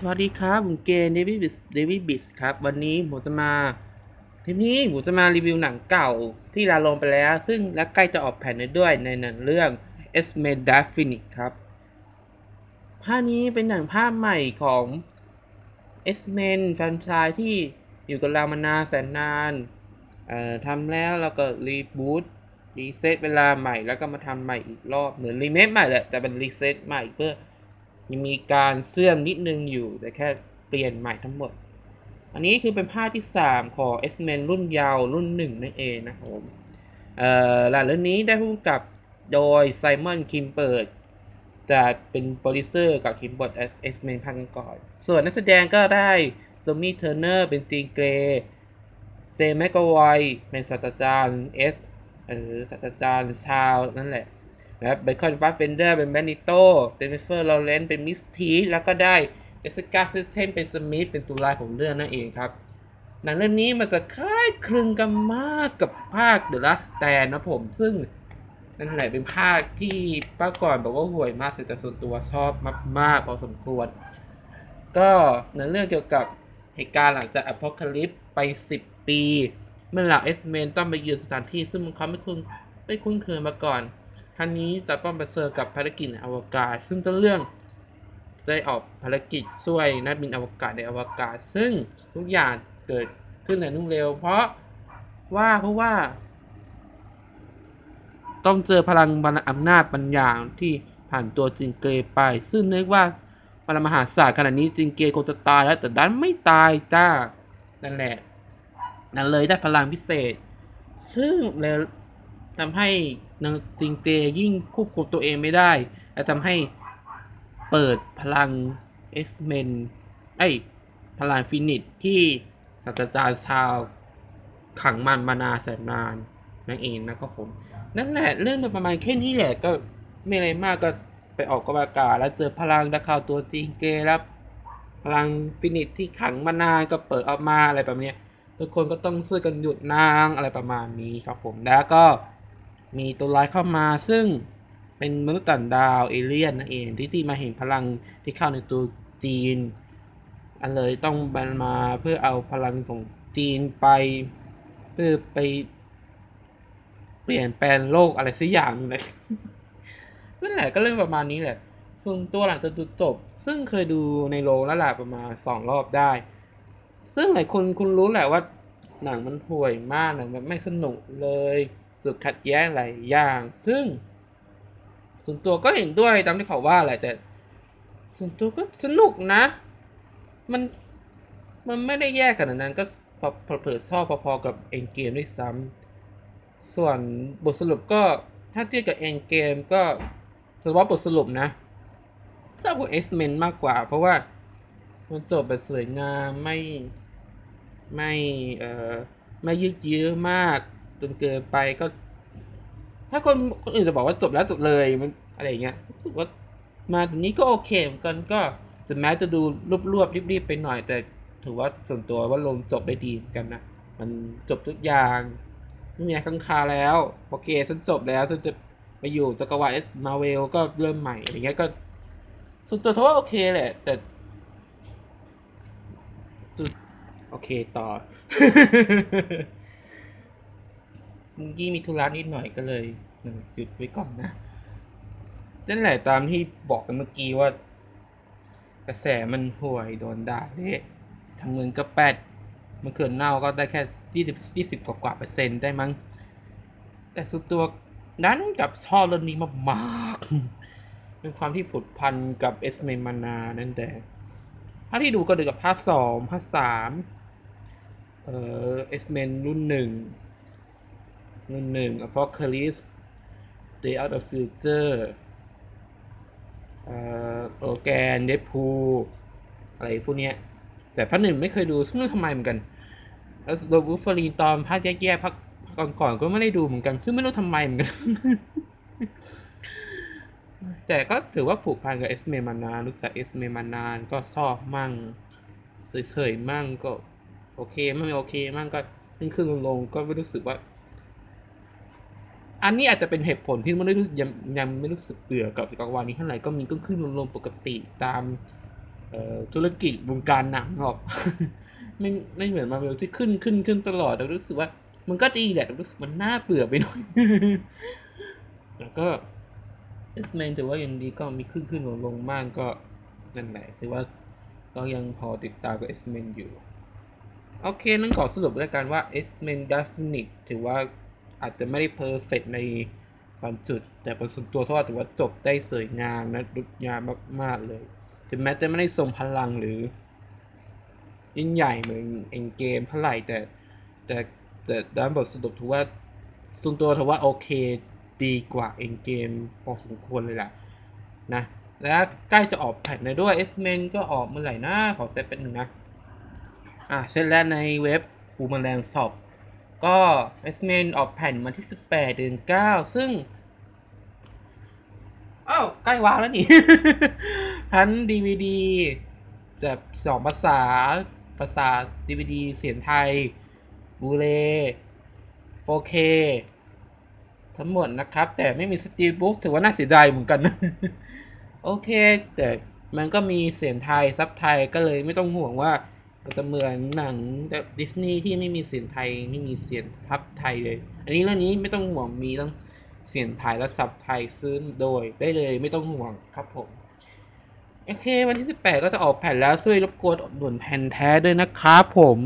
สวัสดีครับ ผมเกย์เดวิดบิสเดวิดบิสครับ วันนี้ผมจะมาทีนี้ผมจะมารีวิวหนังเก่าที่ลาลงไปแล้ว ซึ่งและใกล้จะออกแผ่นด้วยในหนังเรื่อง S m e d a f i n i t ครับ ภาคนี้เป็นหนังภาพใหม่ของ S m e n แฟนชส์ที่อยู่กับเรามานานแสนนานเอ่อทำแล้วแล้วก็รีบูตรีเซ็ตเวลาใหม่แล้วก็มาทำใหม่อีกรอบเหมือนรีเมคใหม่แหละแต่เป็นรีเซ็ตใหม่เพื่อ ยังมีการเสื่อมนิดนึงอยู่แต่แค่เปลี่ยนใหม่ทั้งหมด อันนี้คือเป็นภาคที่ 3 ของ X-Men รุ่นยาวรุ่นหนึ่งนั่นเองนะครับผมเอ่อหลังเรื่องนี้ได้พุ่มกับโดยไซมอนคิมเปิดจะเป็นโปรดิวเซอร์กับคิมเปิร์ด X-Men ภาคก่อน ส่วนนักแสดงก็ได้ซมี่เทอร์เนอร์เป็นตีเกรเจแมกกไวเป็นศาสตราจารย์เอสเออศาสตราจารย์ชาวนั่นแหละ นะครับเบคอนฟัสเฟนเดอร์เป็นแมนิโตเจนนิเฟอร์ลอเรนเป็นมิสทีแล้วก็ได้เจสกาซิสเทนเป็นสมิธเป็นตัวร้ายของเรื่องนั่นเองครับ หนังเรื่องนี้มันจะคล้ายคลึงกันมากกับภาค The Last Stand นะผม ซึ่งนั่นแหละเป็นภาคที่ป้าก่อนบอกว่าห่วยมากแต่ส่วนตัวชอบมากๆพอสมควร ก็หนังเรื่องเกี่ยวกับเหตุการณ์หลังจากอพอลคลิปไป 10 ปี เมื่อเหล่าเอสเมนต้องไปยืนสถานที่ซึ่งเขาไม่คุ้นไม่คุ้นเคยมาก่อน ครั้งนี้จะต้องไปเจอกับภารกิจในอวกาศ ซึ่งต้นเรื่องได้ออกภารกิจช่วยนักบินอวกาศในอวกาศ ซึ่งทุกอย่างเกิดขึ้นในนุ่งเร็ว เพราะว่าเพราะว่า ต้องเจอพลังบรรอำนาจบางอย่างที่ผ่านตัวจิงเกไป ซึ่งนึกว่าพลังมหาศาลขนาดนี้จิงเกคงจะตายแล้วแต่ดันไม่ตายจ้านั่นแหละนั่นเลยได้พลังพิเศษ ซึ่งเล ทำให้นางจิงเตยิ่งควบคุมตัวเองไม่ได้ และทำให้เปิดพลัง X-Men ไอ้พลังฟินิตที่ศาสตราจารย์ชาวขังมันมานานแสนนานนั่นเองนะครับผม นั่นแหละเรื่องประมาณแค่นี้แหละก็ไม่อะไรมากก็ไปออกกบอากาศแล้วเจอพลังตะข่าวตัวจริงเกแล้วพลัง Phoenix ที่ขังมานานก็เปิดออกมาอะไรแบบนี้ทุกคนก็ต้องช่วยกันหยุดนางอะไรประมาณนี้ครับผมแล้วก็ มีตัวร้ายเข้ามาซึ่งเป็นมนุษย์ต่างดาวเอเลี่ยนนั่นเองที่ที่มาเห็นพลังที่เข้าในตัว Jean อันเลยต้องบันมาเพื่อเอาพลังของ Jean ไป เพื่อไป เปลี่ยนแปลงโลกอะไรสักอย่างเลยนั่นแหละก็เรื่องประมาณนี้แหละส่วนตัวหลังจากดูจบ ซึ่งเคยดูในโรงแล้วแหละประมาณสองรอบได้ ซึ่งหลายคนคุณรู้แหละว่าหนังมันห่วยมากหนังมันไม่สนุกเลย จุดขัดแย้งหลายอย่าง ซึ่งส่วนตัวก็เห็นด้วยตามที่เขาว่าแหละแต่ส่วนตัวก็สนุกนะ มันมันไม่ได้แย่ขนาดนั้นก็พอเผลอชอบพอๆกับเอ็นเกมด้วยซ้ำส่วนบทสรุปก็ถ้าเทียบกับเอ็นเกมก็สำหรับบทสรุปนะชอบกับเอ็กซ์เมนมากกว่า เพราะว่ามันจบแบบสวยงามไม่ไม่เอ่อไม่ยืดเยื้อมาก จนเกินไปก็ ถ้าคนคนอื่นจะบอกว่าจบแล้วจบเลยมันอะไรอย่างเงี้ยรู้สึกว่ามาถึงนี้ก็โอเคเหมือนกันก็ถึงแม้จะดูรวบๆรีบๆไปหน่อย แต่ถือว่าส่วนตัวว่าลงจบได้ดีเหมือนกันนะมันจบทุกอย่างไม่มีอะไรข้างคาแล้วโอเคฉันจบแล้วฉันจะไปอยู่จักรวาลเอสมาเวลก็เริ่มใหม่อะไรเงี้ยก็ส่วนตัวถือว่าโอเคแหละแต่โอเคต่อ มื่อกี้มีธุระนิดหน่อยก็เลยหยุดไว้ก่อนนะนั่นแหละตามที่บอกกันเมื่อกี้ว่า กระแสมันห่วยโดนด่าเละทำเงินก็แปดมันเขื่อนเน่าก็ได้แค่ยี่สิบยี่สิบกว่าเปอร์เซ็นต์ได้มั้ง แต่สุดตัวนั้นกับชอบเรื่องนี้มากๆเป็นความที่ผุดพันกับเอสเมมานานั่นแต่ถ้าที่ดูก็ดูกับภาคสองภาคสามเออเอสเมนรุ่นหนึ่ง รุ่นหนึ่ง Apocalypse Day Out of Future เอ่อโอแกนเดพูอะไรพวกเนี้ย แต่ภาคหนึ่งไม่เคยดูซึ่งไม่รู้ทำไมเหมือนกัน แล้วโดบูฟรีตอนภาคแย่ๆภาคก่อนๆก็ไม่ได้ดูเหมือนกัน ซึ่งไม่รู้ทำไมเหมือนกัน แต่ก็ถือว่าผูกพันกับเอสเมมานาน รู้จักเอสเมมานานก็ชอบมั่งเฉยๆมั่งก็ โอเค ไม่โอเค มั่งก็ขึ้นขึ้นลงๆก็ไม่รู้สึกว่า อันนี้อาจจะเป็นเหตุผลที่ม่ได้รู้ยังยังไม่รู้สึกเบื่อกับจักรวาลนี้เท่าไหร่ก็มีขึ้นขึ้นลงๆปกติตามธุรกิจวงการหนังหรอกไม่ไม่เหมือนมาเวลที่ขึ้นขึ้นขึ้นตลอดแต่รู้สึกว่า มันก็ดีแหละแต่รู้สึกมันน่าเบื่อไปหน่อยแล้วก็เอสเมนถือว่ายังดีก็มีขึ้นขึ้นลงลงบ้างก็นั่นแหละถือว่าก็ยังพอติดตามกับเอสเมนอยู่ โอเค นั่นขอสรุปแล้วกันว่า X-Men Definite ถือว่า อาจจะไม่ได้เพอร์เฟกในบางจุด แต่เป็นส่วนตัวทว่าถือว่าจบได้สวยงามและดุจยามมาก ๆ เลย ถึงแม้จะไม่ได้ทรงพลังหรือ ยิ่งใหญ่เหมือนเอ็นเกมเท่าไหร่แต่แต่แต่ด้านบทสรุปถือว่าส่วนตัวถือว่าโอเคดีกว่าเอ็นเกมพอสมควรเลยแหละนะ แล้วใกล้จะออกแพทในด้วย X-Men ก็ออกเมื่อไหร่นะ ขอเซตเป็นหนึ่งนะ อะเช่นแรกในเว็บปูมแมลงสอบ ก็ X-Men ออกแผ่นมาที่ 18 เดือน 9 ซึ่งอ้าวใกล้วางแล้วนี่ ทั้ง DVD แบบสองภาษา ภาษา DVD เสียงไทย บูเล 4K ทั้งหมดนะครับ แต่ไม่มีสตีบุ๊กถือว่าน่าเสียดายเหมือนกัน โอเค แต่มันก็มีเสียงไทย ซับไทยก็เลยไม่ต้องห่วงว่า มันจะเหมือนหนังแบบดิสนีย์ที่ไม่มีเสียงไทยไม่มีเสียงทับไทยเลย อันนี้เรื่องนี้ไม่ต้องห่วงมีทั้งเสียงไทยและซับไทยซื้อโดยได้เลยไม่ต้องห่วงครับผมโอเค วันที่ 18 ก็จะออกแผ่นแล้วช่วยรบกวนอุดหนุนแผ่นแท้ด้วยนะครับผม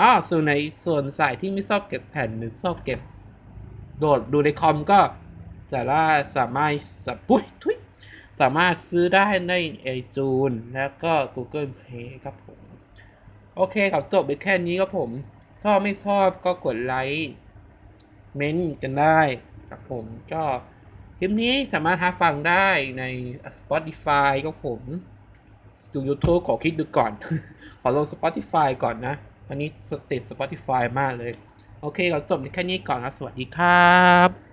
อ๋อส่วนในส่วนสายที่ไม่ชอบเก็บแผ่นหรือชอบเก็บ โดดดูในคอมก็จะว่าสามารถสับปุ้ยทุยสามารถซื้อได้ในไอจูนแล้วก็ Google Play ครับผม โอเคครับจบไปแค่นี้ครับผม ชอบไม่ชอบก็กดไลค์เม้นต์กันได้ครับผมก็คลิปนี้สามารถหาฟังได้ใน Spotify ครับผมดู YouTube ขอคลิกดูก่อน ขอลง Spotify ก่อนนะตอนนี้สติด Spotify มากเลย โอเคเราจบในแค่นี้ก่อนนะสวัสดีครับ